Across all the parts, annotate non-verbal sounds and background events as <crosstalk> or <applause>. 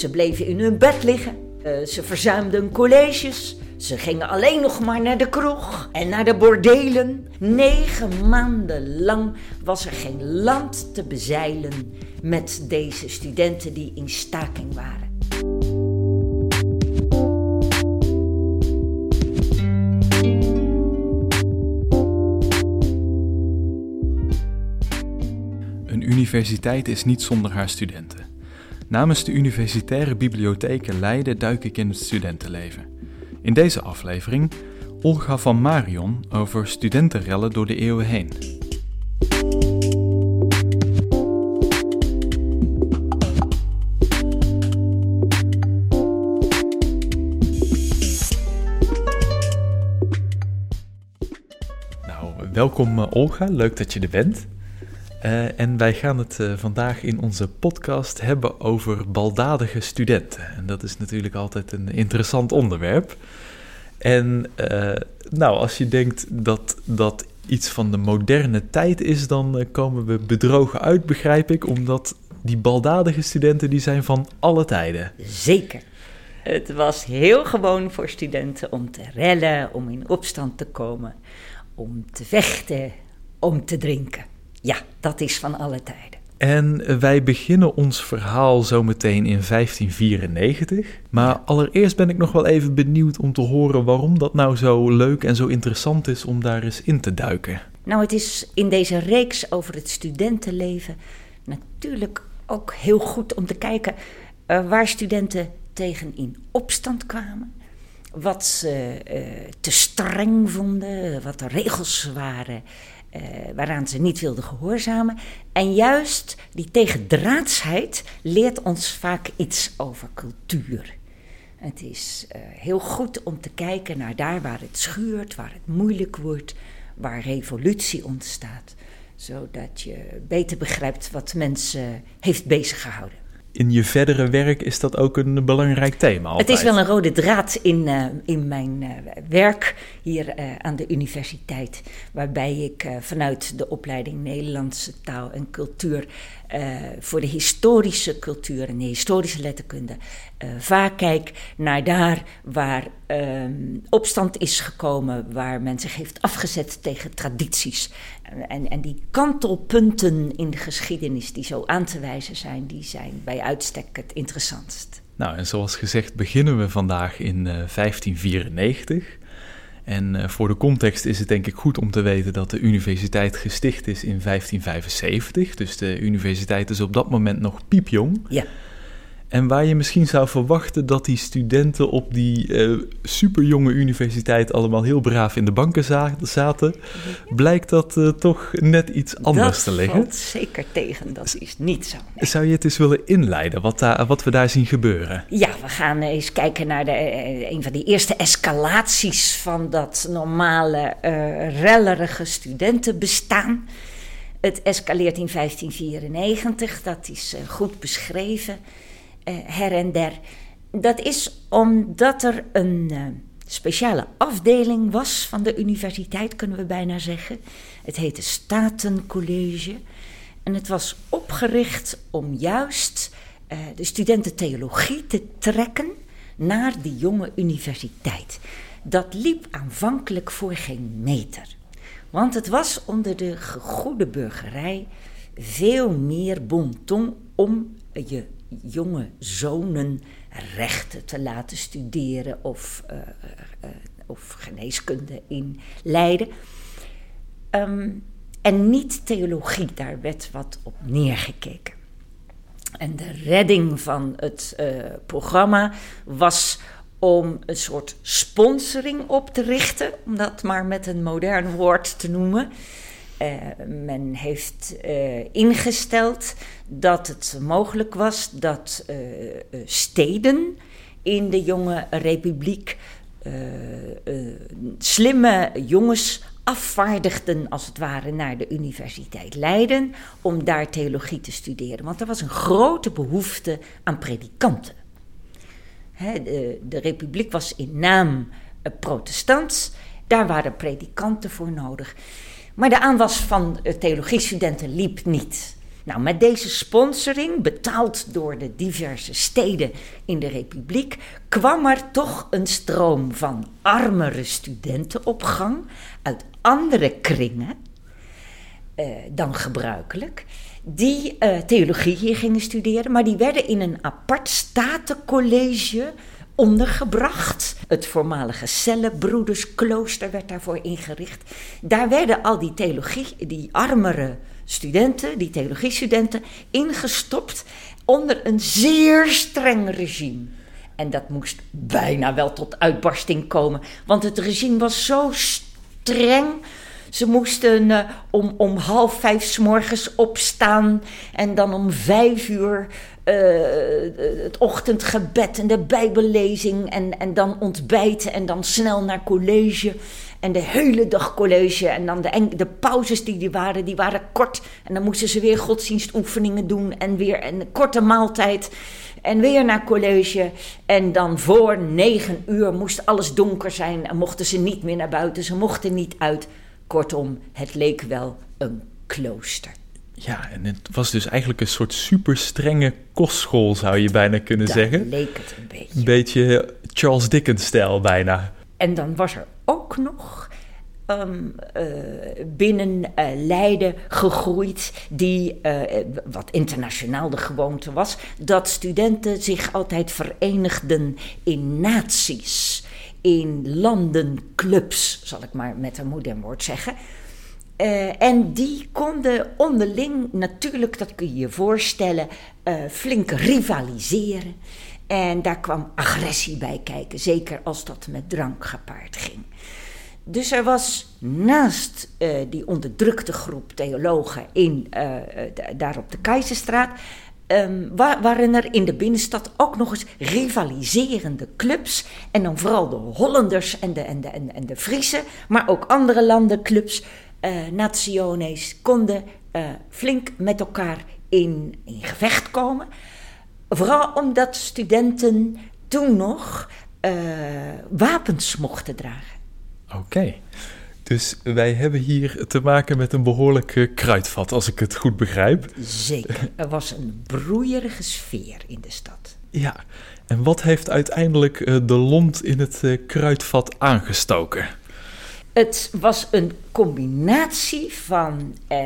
Ze bleven in hun bed liggen. Eh, ze verzuimden colleges. Ze gingen alleen nog maar naar de kroeg en naar de bordelen. Negen maanden lang was er geen land te bezeilen met deze studenten die in staking waren. Een universiteit is niet zonder haar studenten. Namens de Universitaire Bibliotheken Leiden duik ik in het studentenleven. In deze aflevering Olga van Marion over studentenrellen door de eeuwen heen. Nou, welkom eh, Olga, leuk dat je er bent. Uh, en wij gaan het uh, vandaag in onze podcast hebben over baldadige studenten. En dat is natuurlijk altijd een interessant onderwerp. En uh, nou, als je denkt dat dat iets van de moderne tijd is, dan komen we bedrogen uit, begrijp ik, omdat die baldadige studenten die zijn van alle tijden. Zeker. Het was heel gewoon voor studenten om te rellen, om in opstand te komen, om te vechten, om te drinken. Ja, dat is van alle tijden. En wij beginnen ons verhaal zometeen in 1594. Maar allereerst ben ik nog wel even benieuwd om te horen waarom dat nou zo leuk en zo interessant is om daar eens in te duiken. Nou, het is in deze reeks over het studentenleven natuurlijk ook heel goed om te kijken uh, waar studenten tegen in opstand kwamen. Wat ze uh, te streng vonden, wat de regels waren uh, waaraan ze niet wilden gehoorzamen. En juist die tegendraadsheid leert ons vaak iets over cultuur. Het is uh, heel goed om te kijken naar daar waar het schuurt, waar het moeilijk wordt, waar revolutie ontstaat, zodat je beter begrijpt wat mensen heeft beziggehouden in je verdere werk is dat ook een belangrijk thema. Altijd. Het is wel een rode draad in, uh, in mijn uh, werk hier uh, aan de universiteit, waarbij ik vanuit de opleiding Nederlandse taal en cultuur voor de historische cultuur en de historische letterkunde vaak kijk naar daar waar ehm, opstand is gekomen, waar men zich heeft afgezet tegen tradities. En, en die kantelpunten in de geschiedenis die zo aan te wijzen zijn, die zijn bij uitstek het interessantst. Nou, en zoals gezegd beginnen we vandaag in uh, 1594. En uh, voor de context is het denk ik goed om te weten dat de universiteit gesticht is in 1575. Dus de universiteit is op dat moment nog piepjong. Ja. En waar je misschien zou verwachten dat die studenten op die uh, superjonge universiteit allemaal heel braaf in de banken zaten, blijkt dat uh, toch net iets anders dat te liggen. Dat zeker tegen, dat is niet zo. Nee. Zou je het eens willen inleiden, wat, daar, wat we daar zien gebeuren? Ja, we gaan eens kijken naar de, uh, een van die eerste escalaties van dat normale, rellerige studentenbestaan. Het escaleert in 1594, dat is goed beschreven. Uh, her en der. Dat is omdat er een uh, speciale afdeling was van de universiteit, kunnen we bijna zeggen. Het heette Statencollege. En het was opgericht om juist uh, de studenten theologie te trekken naar die jonge universiteit. Dat liep aanvankelijk voor geen meter. Want het was onder de gegoede burgerij veel meer bon ton om je jonge zonen rechten te laten studeren of, uh, uh, of geneeskunde in Leiden. Um, en niet theologie, daar werd wat op neergekeken. En de redding van het programma was om een soort sponsoring op te richten, om dat maar met een modern woord te noemen. Uh, men heeft uh, ingesteld dat het mogelijk was dat uh, steden in de jonge republiek slimme jongens afvaardigden, als het ware, naar de Universiteit Leiden om daar theologie te studeren. Want er was een grote behoefte aan predikanten. De, de republiek was in naam protestants, daar waren predikanten voor nodig. Maar de aanwas van theologiestudenten liep niet. Nou, met deze sponsoring, betaald door de diverse steden in de Republiek, kwam er toch een stroom van armere studenten op gang uit andere kringen eh, dan gebruikelijk, die eh, theologie hier gingen studeren, maar die werden in een apart statencollege ondergebracht. Het voormalige Cellenbroedersklooster werd daarvoor ingericht. Daar werden al die theologie, die armere studenten, die theologiestudenten, ingestopt onder een zeer streng regime. En dat moest bijna wel tot uitbarsting komen, want het regime was zo streng. Ze moesten uh, om, om half vijf s morgens opstaan en dan om vijf uur uh, het ochtendgebed en de bijbellezing en, en dan ontbijten en dan snel naar college. En de hele dag college. En dan de, de pauzes die die waren, die waren kort. En dan moesten ze weer godsdienstoefeningen doen. En weer een korte maaltijd. En weer naar college. En dan voor negen uur moest alles donker zijn. En mochten ze niet meer naar buiten. Ze mochten niet uit. Kortom, het leek wel een klooster. Ja, en het was dus eigenlijk een soort super strenge kostschool, zou je bijna kunnen Daar zeggen. leek het een beetje. Een beetje Charles Dickens-stijl bijna. En dan was er ook nog um, uh, binnen uh, Leiden gegroeid, die, uh, wat internationaal de gewoonte was, dat studenten zich altijd verenigden in naties, in landenclubs, zal ik maar met een modern woord zeggen. Uh, en die konden onderling, natuurlijk, dat kun je je voorstellen, uh, flink rivaliseren. En daar kwam agressie bij kijken, zeker als dat met drank gepaard ging. Dus er was naast uh, die onderdrukte groep theologen in, daar op de Keizerstraat, um, waren er in de binnenstad ook nog eens rivaliserende clubs. En dan vooral de Hollanders en de, en de, en de, Friese, maar ook andere landenclubs nationes konden uh, flink met elkaar in, in gevecht komen. Vooral omdat studenten toen nog uh, wapens mochten dragen. Oké. Okay. Dus wij hebben hier te maken met een behoorlijk kruidvat, als ik het goed begrijp. Zeker. Er was een broeierige sfeer in de stad. Ja. En wat heeft uiteindelijk de lont in het kruidvat aangestoken? Het was een combinatie van eh,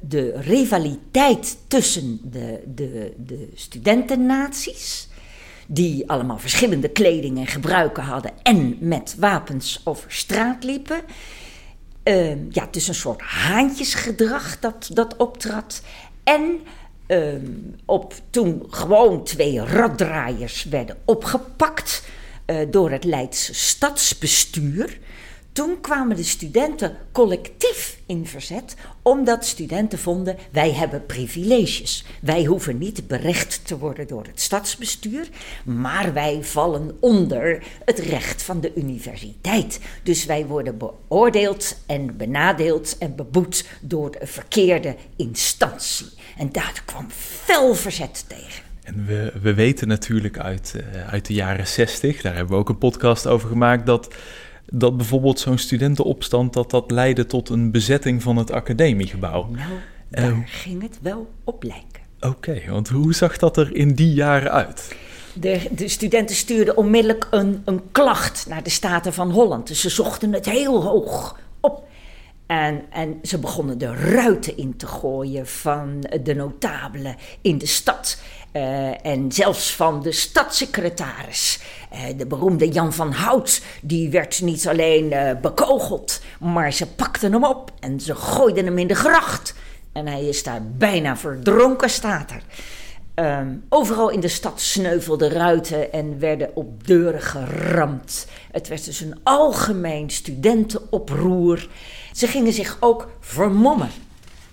de rivaliteit tussen de, de, de studentennaties, die allemaal verschillende kleding en gebruiken hadden en met wapens over straat liepen. Uh, ja, het is een soort haantjesgedrag dat, dat optrad. En uh, op, toen gewoon twee raddraaiers werden opgepakt uh, door het Leidse stadsbestuur toen kwamen de studenten collectief in verzet, omdat studenten vonden: wij hebben privileges. Wij hoeven niet berecht te worden door het stadsbestuur, maar wij vallen onder het recht van de universiteit. Dus wij worden beoordeeld en benadeeld en beboet door de verkeerde instantie. En daar kwam fel verzet tegen. En we, we weten natuurlijk uit, uh, uit de jaren 60, daar hebben we ook een podcast over gemaakt, dat dat bijvoorbeeld zo'n studentenopstand dat dat leidde tot een bezetting van het academiegebouw. Nou, daar uh, ging het wel op lijken. Oké, okay, want hoe zag dat er in die jaren uit? De, de studenten stuurden onmiddellijk een, een klacht naar de Staten van Holland. Dus ze zochten het heel hoog op. En, en ze begonnen de ruiten in te gooien van de notabelen in de stad. Uh, en zelfs van de stadssecretaris. Uh, de beroemde Jan van Hout, die werd niet alleen uh, bekogeld, maar ze pakten hem op en ze gooiden hem in de gracht. En hij is daar bijna verdronken, staat er. Um, overal in de stad sneuvelden ruiten en werden op deuren geramd. Het werd dus een algemeen studentenoproer. Ze gingen zich ook vermommen.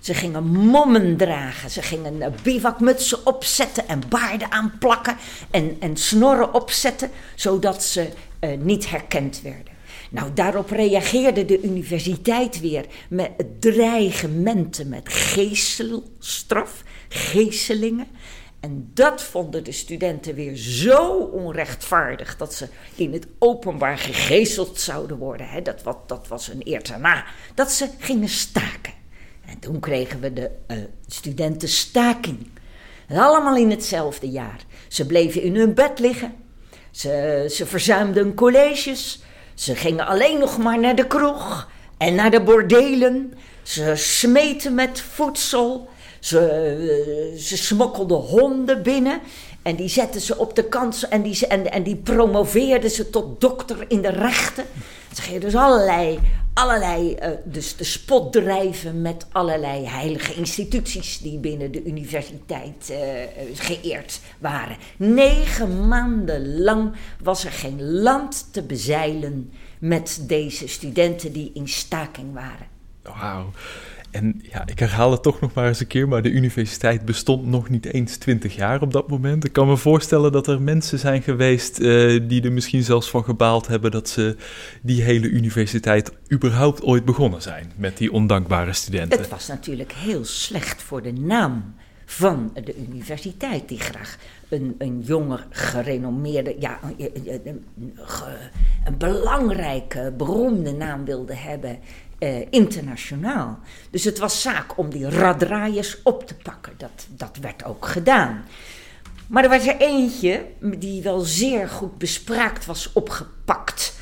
Ze gingen mommen dragen. Ze gingen uh, bivakmutsen opzetten en baarden aanplakken. En, en snorren opzetten, zodat ze uh, niet herkend werden. Nou, daarop reageerde de universiteit weer met dreigementen met geestelstraf, geeselingen. En dat vonden de studenten weer zo onrechtvaardig dat ze in het openbaar gegezeld zouden worden. Hè. Dat, wat, dat was een eer daarna. Dat ze gingen staken. En toen kregen we de uh, studentenstaking. Allemaal in hetzelfde jaar. Ze bleven in hun bed liggen. Ze, ze verzuimden colleges. Ze gingen alleen nog maar naar de kroeg en naar de bordelen. Ze smeten met voedsel. Ze, uh, ze smokkelden honden binnen. En die zetten ze op de kant en die, en die promoveerden ze tot dokter in de rechten. Ze gingen dus allerlei, allerlei uh, dus de spot drijven met allerlei heilige instituties die binnen de universiteit uh, geëerd waren. Negen maanden lang was er geen land te bezeilen met deze studenten die in staking waren. Wauw. En ja, ik herhaal het toch nog maar eens een keer, maar de universiteit bestond nog niet eens twintig jaar op dat moment. Ik kan me voorstellen dat er mensen zijn geweest uh, die er misschien zelfs van gebaald hebben dat ze die hele universiteit überhaupt ooit begonnen zijn met die ondankbare studenten. Het was natuurlijk heel slecht voor de naam van de universiteit, die graag een, een gerenommeerde, ja, een, een belangrijke, beroemde naam wilde hebben uh, internationaal. Dus het was zaak om die radraaiers op te pakken. Dat, dat werd ook gedaan. Maar er was er eentje die wel zeer goed bespraakt was opgepakt.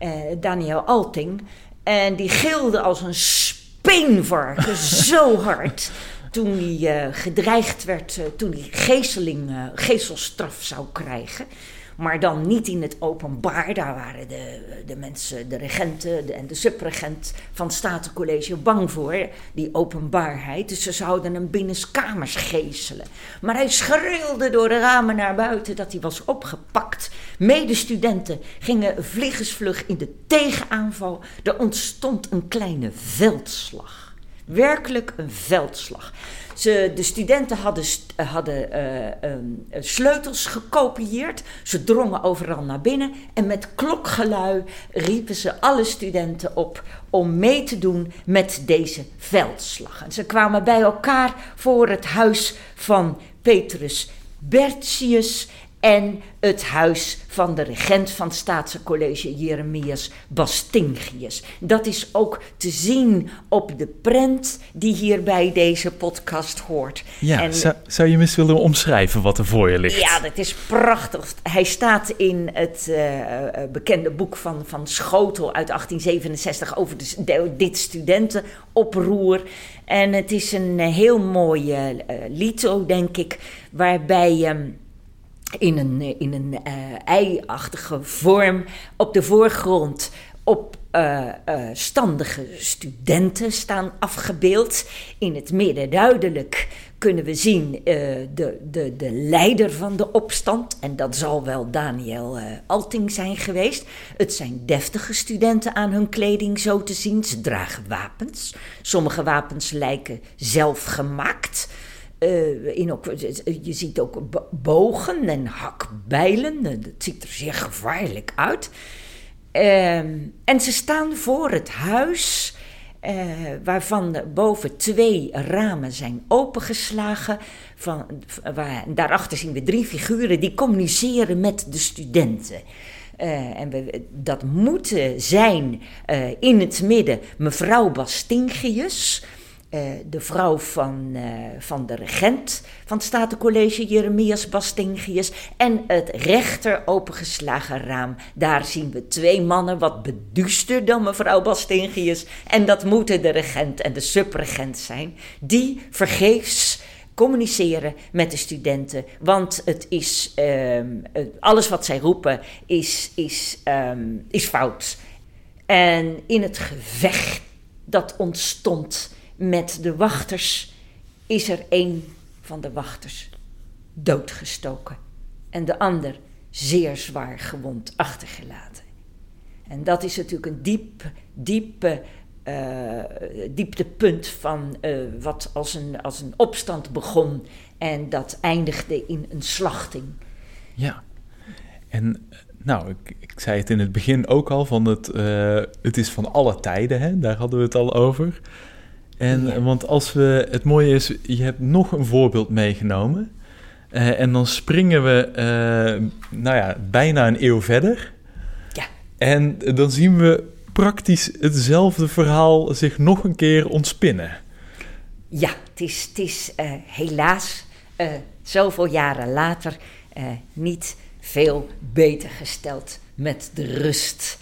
Uh, Daniel Alting. En die gilde als een speenvarken <laughs> zo hard. Toen hij uh, gedreigd werd, toen hij geesteling, geestelstraf zou krijgen. Maar dan niet in het openbaar. Daar waren de, de mensen, de regenten en de subregent van het Statencollege bang voor. Die openbaarheid. Dus ze zouden hem binnenskamers geeselen. Maar hij schreeuwde door de ramen naar buiten dat hij was opgepakt. Medestudenten gingen vliegensvlug in de tegenaanval. Er ontstond een kleine veldslag. Werkelijk een veldslag. De studenten hadden, hadden uh, um, sleutels gekopieerd. Ze drongen overal naar binnen. En met klokgelui riepen ze alle studenten op om mee te doen met deze veldslag. En ze kwamen bij elkaar voor het huis van Petrus Bertius en het huis van de regent van het Staatse College Jeremias Bastingius. Dat is ook te zien op de prent die hier bij deze podcast hoort. Ja, en, zou, zou, je eens willen omschrijven wat er voor je ligt? Ja, dat is prachtig. Hij staat in het uh, bekende boek van, van Schotel uit 1867 over de, dit studentenoproer. En het is een heel mooie uh, lito, denk ik, waarbij... Um, in een, in een uh, ei-achtige vorm op de voorgrond op uh, standige studenten staan afgebeeld. In het midden duidelijk kunnen we zien de, de, de leider van de opstand. En dat zal wel Daniel Alting zijn geweest. Het zijn deftige studenten aan hun kleding zo te zien. Ze dragen wapens. Sommige wapens lijken zelf gemaakt. Uh, in ook, je ziet ook bogen en hakbijlen. Dat ziet er zeer gevaarlijk uit. Uh, en ze staan voor het huis, uh, waarvan boven twee ramen zijn opengeslagen. Van, waar, daarachter zien we drie figuren die communiceren met de studenten. En dat moeten zijn in het midden mevrouw Bastingius. Uh, de vrouw van, uh, van de regent van het Statencollege, Jeremias Bastingius. En het rechter opengeslagen raam. Daar zien we twee mannen, wat beduuster dan mevrouw Bastingius. En dat moeten de regent en de subregent zijn. Die vergeefs communiceren met de studenten. Want het is, um, alles wat zij roepen is, is, um, is fout. En in het gevecht dat ontstond met de wachters is er een van de wachters doodgestoken en de ander zeer zwaar gewond achtergelaten. En dat is natuurlijk een diep, diepe, uh, dieptepunt van uh, wat als een, als een opstand begon en dat eindigde in een slachting. Ja, en nou, ik, ik zei het in het begin ook al, van het, het is van alle tijden, hè? daar hadden we het al over. En, Want als we, het mooie is, je hebt nog een voorbeeld meegenomen. Uh, en dan springen we, uh, nou ja, bijna een eeuw verder. Ja. En dan zien we praktisch hetzelfde verhaal zich nog een keer ontspinnen. Ja, het is, het is uh, helaas zoveel jaren later niet veel beter gesteld met de rust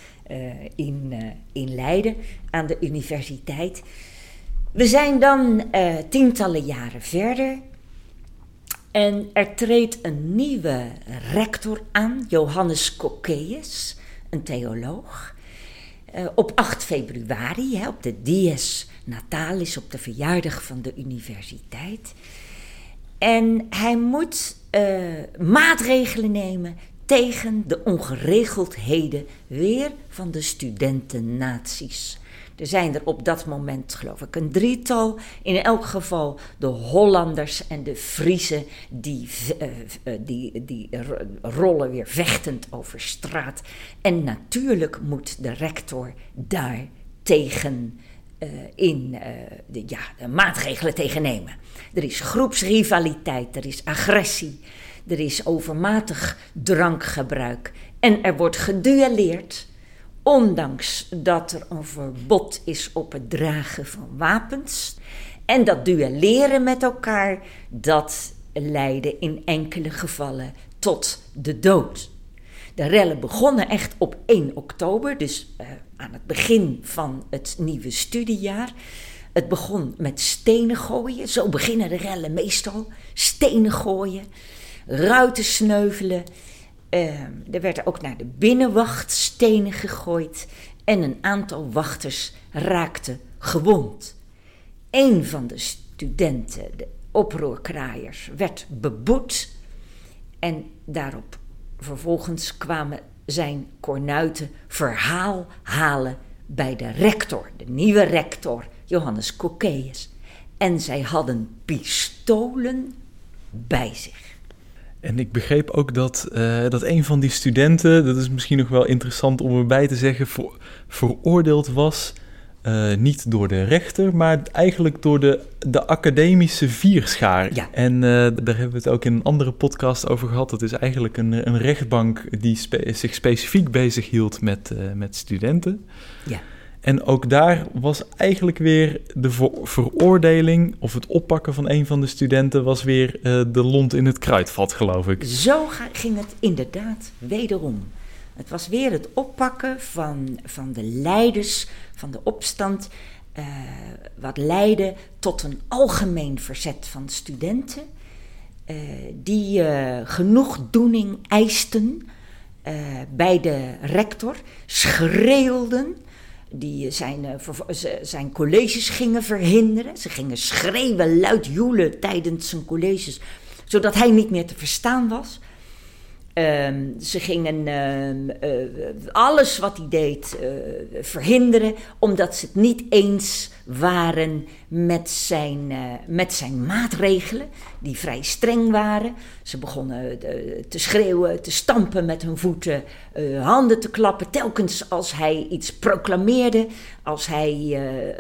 in, in Leiden aan de universiteit. We zijn dan tientallen jaren verder. En er treedt een nieuwe rector aan, Johannes Cocceius, een theoloog. Uh, op 8 februari, hè, op de Dies Natalis, op de verjaardag van de universiteit. En hij moet uh, maatregelen nemen tegen de ongeregeldheden weer van de studentennaties. Er zijn er op dat moment, geloof ik, een drietal. In elk geval de Hollanders en de Friesen, die, uh, die, die rollen weer vechtend over straat. En natuurlijk moet de rector daar tegen uh, in de, ja, de maatregelen tegen nemen. Er is groepsrivaliteit, er is agressie, er is overmatig drankgebruik en er wordt geduelleerd ondanks dat er een verbod is op het dragen van wapens. En dat duelleren met elkaar, dat leidde in enkele gevallen tot de dood. De rellen begonnen echt op 1 oktober, dus uh, aan het begin van het nieuwe studiejaar. Het begon met stenen gooien, zo beginnen de rellen meestal. Stenen gooien, ruiten sneuvelen, er werden ook naar de binnenwacht stenen gegooid en een aantal wachters raakten gewond. Een van de studenten, de oproerkraaiers, werd beboet en daarop vervolgens kwamen zijn kornuiten verhaal halen bij de rector, de nieuwe rector, Johannes Cocceius. En zij hadden pistolen bij zich. En ik begreep ook dat, uh, dat een van die studenten, dat is misschien nog wel interessant om erbij te zeggen, voor, veroordeeld was. Uh, niet door de rechter, maar eigenlijk door de, de academische vierschaar. Ja. En uh, daar hebben we het ook in een andere podcast over gehad. Dat is eigenlijk een, een rechtbank die spe zich specifiek bezig hield met, met studenten. Ja. En ook daar was eigenlijk weer de veroordeling of het oppakken van een van de studenten was weer uh, de lont in het kruidvat, geloof ik. Zo ging het inderdaad wederom. Het was weer het oppakken van, van de leiders van de opstand, uh, wat leidde tot een algemeen verzet van studenten, uh, die genoegdoening eisten bij de rector, schreeuwden die zijn, uh, zijn colleges gingen verhinderen. Ze gingen schreeuwen, luid joelen tijdens zijn colleges, zodat hij niet meer te verstaan was. Um, ze gingen uh, uh, alles wat hij deed uh, verhinderen, omdat ze het niet eens waren met zijn, met zijn maatregelen, die vrij streng waren. Ze begonnen te schreeuwen, te stampen met hun voeten, handen te klappen, telkens als hij iets proclameerde, als hij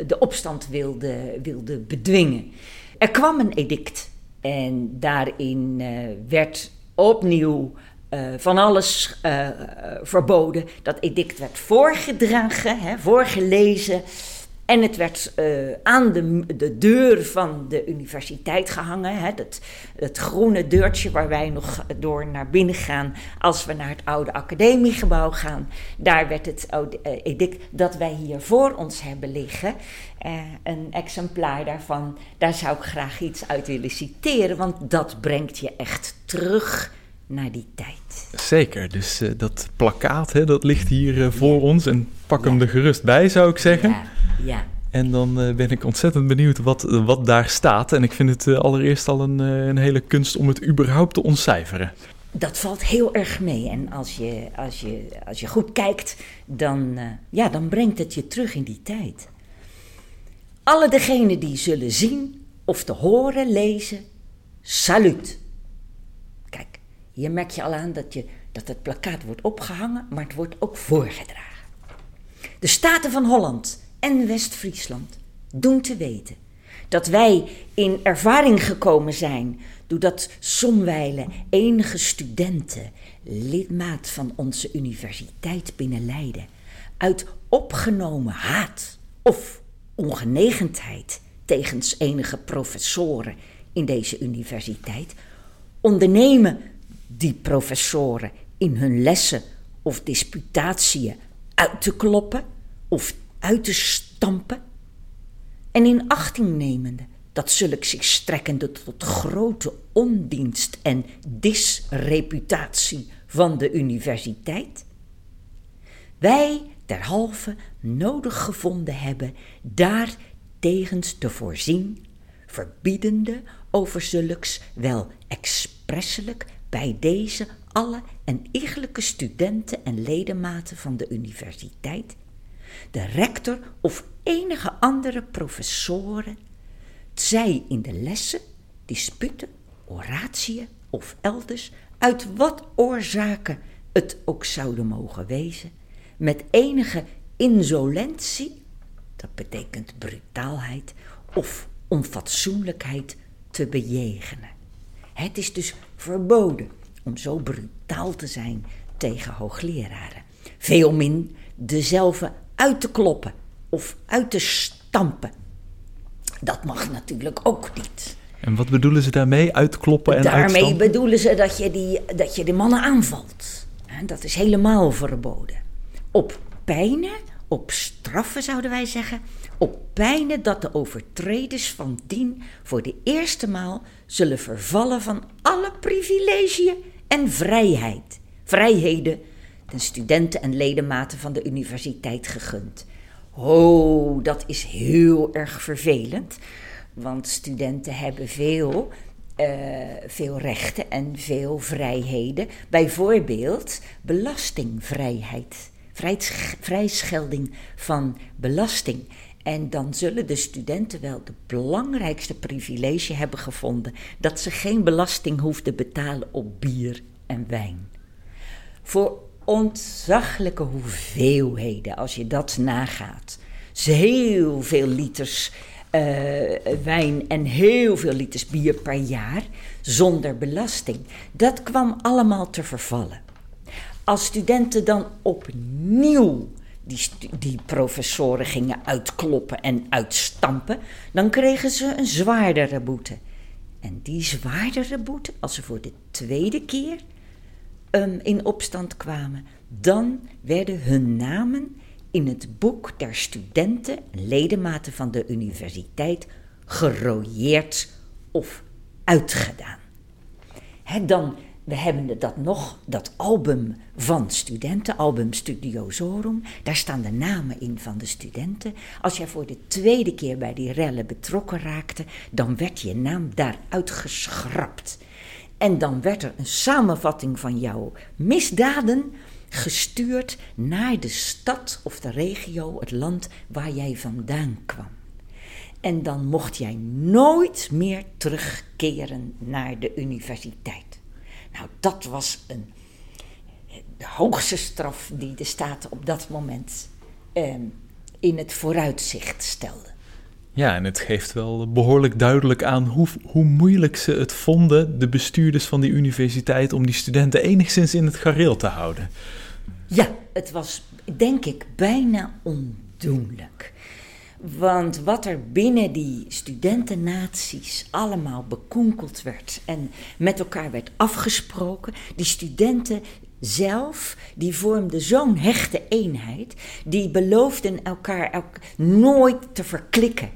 de opstand wilde, wilde bedwingen. Er kwam een edict en daarin werd opnieuw uh, van alles uh, verboden. Dat edict werd voorgedragen, hè, voorgelezen. En het werd uh, aan de, de, deur van de universiteit gehangen. Hè, het groene deurtje waar wij nog door naar binnen gaan als we naar het oude academiegebouw gaan. Daar werd het edict dat wij hier voor ons hebben liggen. een exemplaar daarvan, daar zou ik graag iets uit willen citeren, want dat brengt je echt terug naar die tijd. Zeker, dus uh, dat plakkaat hè, dat ligt hier uh, voor ja. ons en pak ja. hem er gerust bij zou ik zeggen. Ja, ja. En dan uh, ben ik ontzettend benieuwd wat, wat daar staat. En ik vind het allereerst al een, een hele kunst om het überhaupt te ontcijferen. Dat valt heel erg mee. En als je, als je, als je goed kijkt, dan, ja, dan brengt het je terug in die tijd. Alle degenen die zullen zien of te horen lezen, salut. Hier merk je al aan dat, je, dat het plakkaat wordt opgehangen, maar het wordt ook voorgedragen. De Staten van Holland en West-Friesland doen te weten dat wij in ervaring gekomen zijn doordat somwijlen enige studenten, lidmaat van onze universiteit binnen Leiden, uit opgenomen haat of ongenegenheid tegens enige professoren in deze universiteit, ondernemen die professoren in hun lessen of disputatiën uit te kloppen of uit te stampen. En in achting nemende dat zulk zich strekkende tot grote ondienst en disreputatie van de universiteit, wij derhalve nodig gevonden hebben daar tegens te voorzien, verbiedende over zulks wel expresselijk bij deze alle en iegelijke studenten en ledematen van de universiteit, de rector of enige andere professoren, zij in de lessen, disputen, oratieën of elders, uit wat oorzaken het ook zouden mogen wezen, met enige insolentie, dat betekent brutaalheid, of onfatsoenlijkheid te bejegenen. Het is dus verboden om zo brutaal te zijn tegen hoogleraren. Veelmin dezelfde uit te kloppen of uit te stampen. Dat mag natuurlijk ook niet. En wat bedoelen ze daarmee? Uitkloppen en Daarmee uitstampen? bedoelen ze dat je, die, dat je de mannen aanvalt. Dat is helemaal verboden. Op pijnen, op straffen zouden wij zeggen, op pijnen dat de overtreders van dien voor de eerste maal zullen vervallen van alle privilegiën en vrijheid. Vrijheden de studenten en ledematen van de universiteit gegund. Oh, dat is heel erg vervelend, want studenten hebben veel, eh, veel rechten en veel vrijheden. Bijvoorbeeld belastingvrijheid, vrijsch- vrijschelding van belasting. En dan zullen de studenten wel de belangrijkste privilege hebben gevonden dat ze geen belasting hoefden betalen op bier en wijn. Voor ontzaglijke hoeveelheden, als je dat nagaat. Dus heel veel liters eh, wijn en heel veel liters bier per jaar zonder belasting. Dat kwam allemaal te vervallen. Als studenten dan opnieuw die, die professoren gingen uitkloppen en uitstampen, dan kregen ze een zwaardere boete. En die zwaardere boete, als ze voor de tweede keer um, in opstand kwamen, dan werden hun namen in het boek der studenten en ledematen van de universiteit gerooieerd of uitgedaan. Dan, we hebben dat nog, dat album van studenten, album Studiosorum. Daar staan de namen in van de studenten. Als jij voor de tweede keer bij die rellen betrokken raakte, dan werd je naam daaruit geschrapt. En dan werd er een samenvatting van jouw misdaden gestuurd naar de stad of de regio, het land waar jij vandaan kwam. En dan mocht jij nooit meer terugkeren naar de universiteit. Nou, dat was een, de hoogste straf die de Staten op dat moment eh, in het vooruitzicht stelde. Ja, en het geeft wel behoorlijk duidelijk aan hoe, hoe moeilijk ze het vonden, de bestuurders van die universiteit, om die studenten enigszins in het gareel te houden. Ja, het was denk ik bijna ondoenlijk. Want wat er binnen die studentennaties allemaal bekonkeld werd en met elkaar werd afgesproken, die studenten zelf, die vormden zo'n hechte eenheid, die beloofden elkaar elk nooit te verklikken.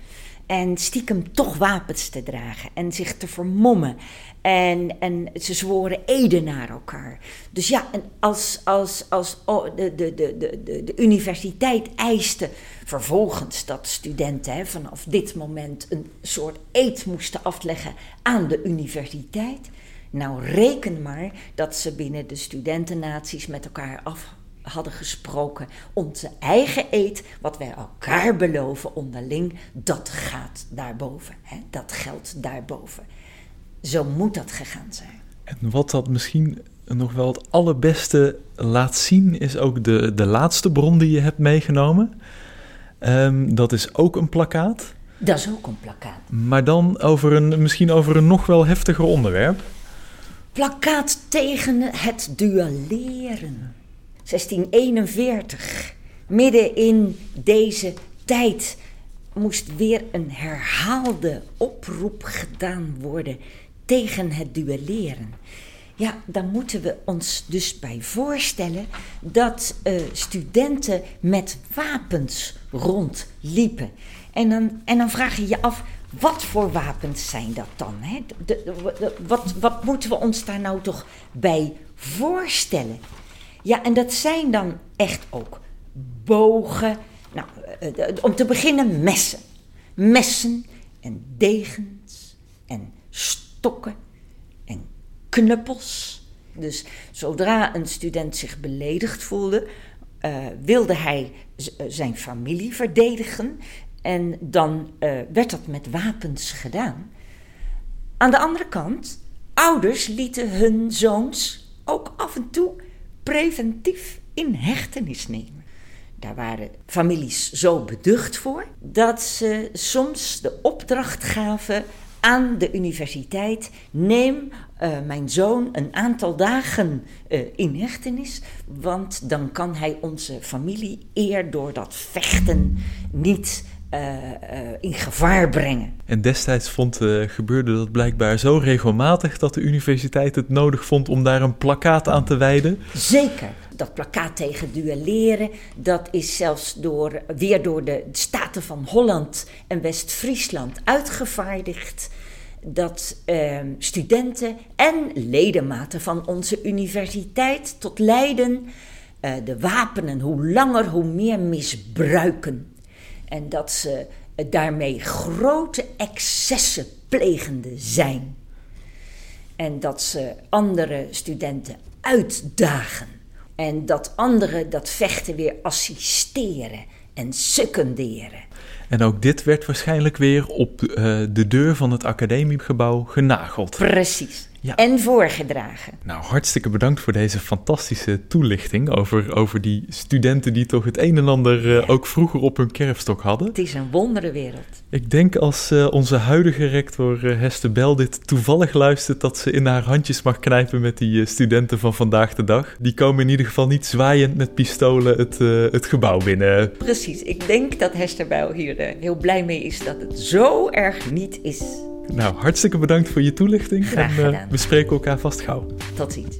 En stiekem toch wapens te dragen en zich te vermommen. En, en ze zworen eden naar elkaar. Dus ja, en als, als, als oh, de, de, de, de, de universiteit eiste vervolgens dat studenten hè, vanaf dit moment een soort eed moesten afleggen aan de universiteit. Nou, reken maar dat ze binnen de studentennaties met elkaar af hadden gesproken. Onze eigen eed, wat wij elkaar beloven onderling, dat gaat daarboven. Hè? Dat geldt daarboven. Zo moet dat gegaan zijn. En wat dat misschien nog wel het allerbeste laat zien, is ook de, de laatste bron die je hebt meegenomen. Um, dat is ook een plakkaat. Dat is ook een plakkaat. Maar dan over een, misschien over een nog wel heftiger onderwerp. Plakkaat tegen het duelleren. 1641. Midden in deze tijd moest weer een herhaalde oproep gedaan worden tegen het duelleren. Ja, dan moeten we ons dus bij voorstellen dat uh, studenten met wapens rondliepen. En dan, en dan vraag je je af, wat voor wapens zijn dat dan? Hè? De, wat, wat moeten we ons daar nou toch bij voorstellen? Ja, en dat zijn dan echt ook bogen. Nou, eh, eh, om te beginnen messen. Messen en degens en stokken en knuppels. Dus zodra een student zich beledigd voelde, uh, wilde hij zijn familie verdedigen. En dan uh, werd dat met wapens gedaan. Aan de andere kant, ouders lieten hun zoons ook af en toe preventief in hechtenis nemen. Daar waren families zo beducht voor dat ze soms de opdracht gaven aan de universiteit: neem uh, mijn zoon een aantal dagen uh, in hechtenis, want dan kan hij onze familie eer door dat vechten niet uh, in gevaar brengen. En destijds vond, gebeurde dat blijkbaar zo regelmatig dat de universiteit het nodig vond om daar een plakkaat aan te wijden. Zeker. Dat plakkaat tegen duelleren, dat is zelfs door, weer door de Staten van Holland en West-Friesland uitgevaardigd. Dat uh, studenten en ledematen van onze universiteit tot Leiden uh, de wapenen hoe langer hoe meer misbruiken. En dat ze daarmee grote excessen plegende zijn. En dat ze andere studenten uitdagen. En dat anderen dat vechten weer assisteren en secunderen. En ook dit werd waarschijnlijk weer op uh, de deur van het academiegebouw genageld. Precies. Ja. En voorgedragen. Nou, hartstikke bedankt voor deze fantastische toelichting over, over die studenten die toch het een en ander uh, ook vroeger op hun kerfstok hadden. Het is een wonderenwereld. Ik denk als uh, onze huidige rector uh, Hester Bel dit toevallig luistert, dat ze in haar handjes mag knijpen met die studenten van vandaag de dag. Die komen in ieder geval niet zwaaiend met pistolen het, het gebouw binnen. Precies, ik denk dat Hester Bijl hier heel blij mee is dat het zo erg niet is. Nou, hartstikke bedankt voor je toelichting. Graag en uh, we spreken elkaar vast gauw. Tot ziens.